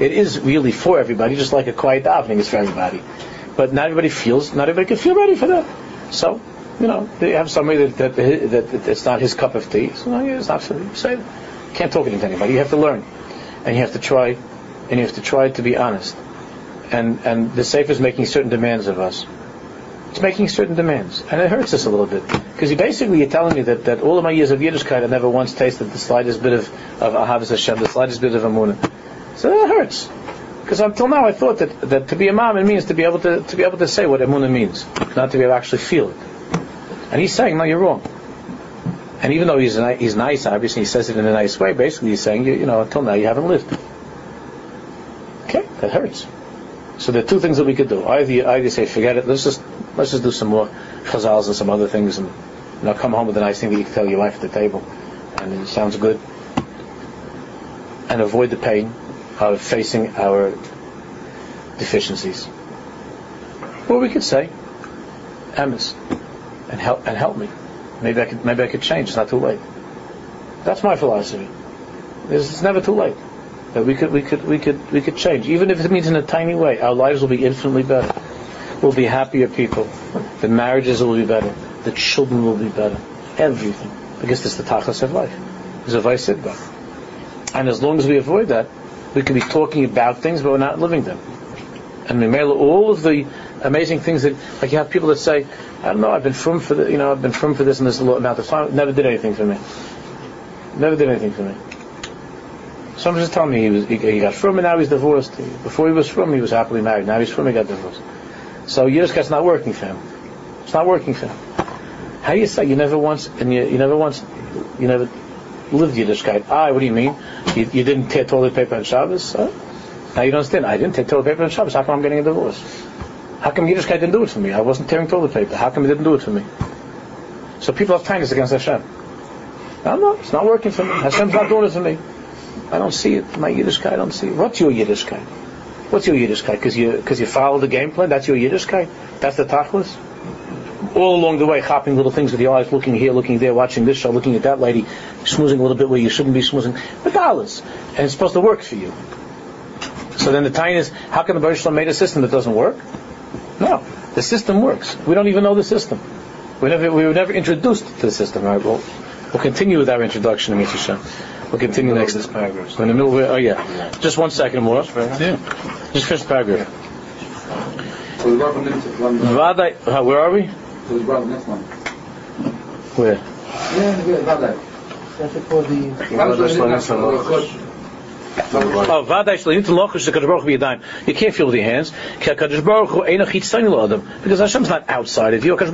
It is really for everybody, just like a quiet davening is for everybody. But not everybody feels. Not everybody can feel ready for that. So, you know, they have somebody that that, that, it's not his cup of tea. So no, it's not for you. Say, can't talk it into anybody. You have to learn, and you have to try, and you have to try to be honest. And and the safe is making certain demands of us. It's making certain demands, and it hurts us a little bit because you basically you're telling me that, that all of my years of Yiddishkeit I never once tasted the slightest bit of of Ahavas Hashem, the slightest bit of Amunah. So that hurts because until now I thought that, that to be a mom it means to be able to to be able to say what Amunah means, not to be able to actually feel it. And he's saying, no, you're wrong. And even though he's he's nice, obviously he says it in a nice way. Basically, he's saying, you, you know, until now you haven't lived. That hurts. So there are two things that we could do. Either you, either you say, forget it. Let's just let's just do some more chazals and some other things, and you know, come home with a nice thing that you can tell your wife at the table, and it sounds good, and avoid the pain of facing our deficiencies. Or we could say, Emes, and help and help me. Maybe I could maybe I could change. It's not too late. That's my philosophy. It's, it's never too late. That we could we could we could we could change, even if it means in a tiny way. Our lives will be infinitely better. We'll be happier people. The marriages will be better. The children will be better. Everything. Because is the tachlis of life. It's a vaisidba. And as long as we avoid that, we can be talking about things, but we're not living them. And we Mimela, all of the amazing things that, like you have people that say, I don't know, I've been from for the, you know, I've been from for this and this amount of time, never did anything for me. Never did anything for me. Someone just telling me he was, he, he got from and now he's divorced. Before he was from, he was happily married. Now he's from, he got divorced. So Yiddishkeit's not working for him. It's not working for him. How do you say you never once, and you, you never once, you never lived Yiddishkeit? Ah, what do you mean? You, you didn't tear toilet paper on Shabbos? Huh? Now you don't understand. I didn't tear toilet paper on Shabbos. How come I'm getting a divorce? How come Yiddishkeit didn't do it for me? I wasn't tearing toilet paper. How come he didn't do it for me? So people have kindness against Hashem. No, no, it's not working for me. Hashem's not doing it for me. I don't see it. My Yiddishkeit, I don't see it. What's your Yiddishkeit? What's your Yiddishkeit? Because you, because you follow the game plan? That's your Yiddishkeit? That's the tachlis? All along the way, hopping little things with your eyes, looking here, looking there, watching this show, looking at that lady, smoozing a little bit where you shouldn't be smoozing. But dollars. And it's supposed to work for you. So then the time is, how can the Baruch Shalom made a system that doesn't work? No. The system works. We don't even know the system. We never, we were never introduced to the system. Right, well, we'll continue with our introduction, Amit Hashem. We'll continue next. this paragraph. We're in the middle. Of, it. oh yeah. Just one second more. Yeah. Just finish the paragraph. So the Rav Nimtz one. Vadai. uh, Where are we? So the Rav next one. Where? Yeah, yeah, That's for the. Oh. You can't feel with your hands. Because Hashem's not outside of you. That's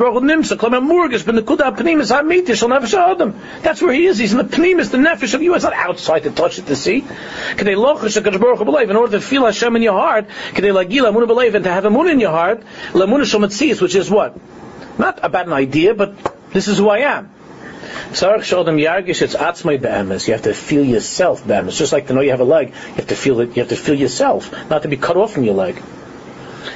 where he is. He's in the pnimis, the nefesh of you. It's not outside to touch it to see. In order to feel Hashem in your heart, and to have amunah in your heart, which is what? Not about an idea, but this is who I am. Tzarech shodem yargish, it's atzmai be'emes. You have to feel yourself be'emes. Just like to know you have a leg, you have to feel it. You have to feel yourself, not to be cut off from your leg.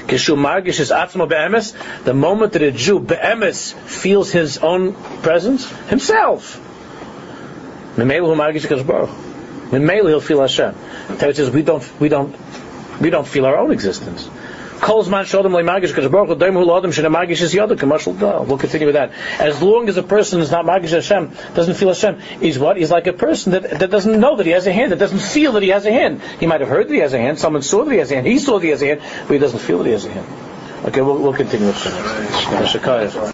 Kishu margish is atzma be'emes. The moment that a Jew be'emes feels his own presence, himself. Memelu margish kadosh. Memelu he'll feel Hashem. Torah says we don't, we don't, we don't feel our own existence. Kol zman shodem le'magish kadosh baruch hu doim hu l'odem shene magish is yodem commercial dal. We'll continue with that. As long as a person is not magish Hashem, doesn't feel Hashem, he's what? He's like a person that, that doesn't know that he has a hand, that doesn't feel that he has a hand. He might have heard that he has a hand, someone saw that he has a hand, he saw that he has a hand, but he doesn't feel that he has a hand. Okay, we'll, we'll continue with that. Shekayah.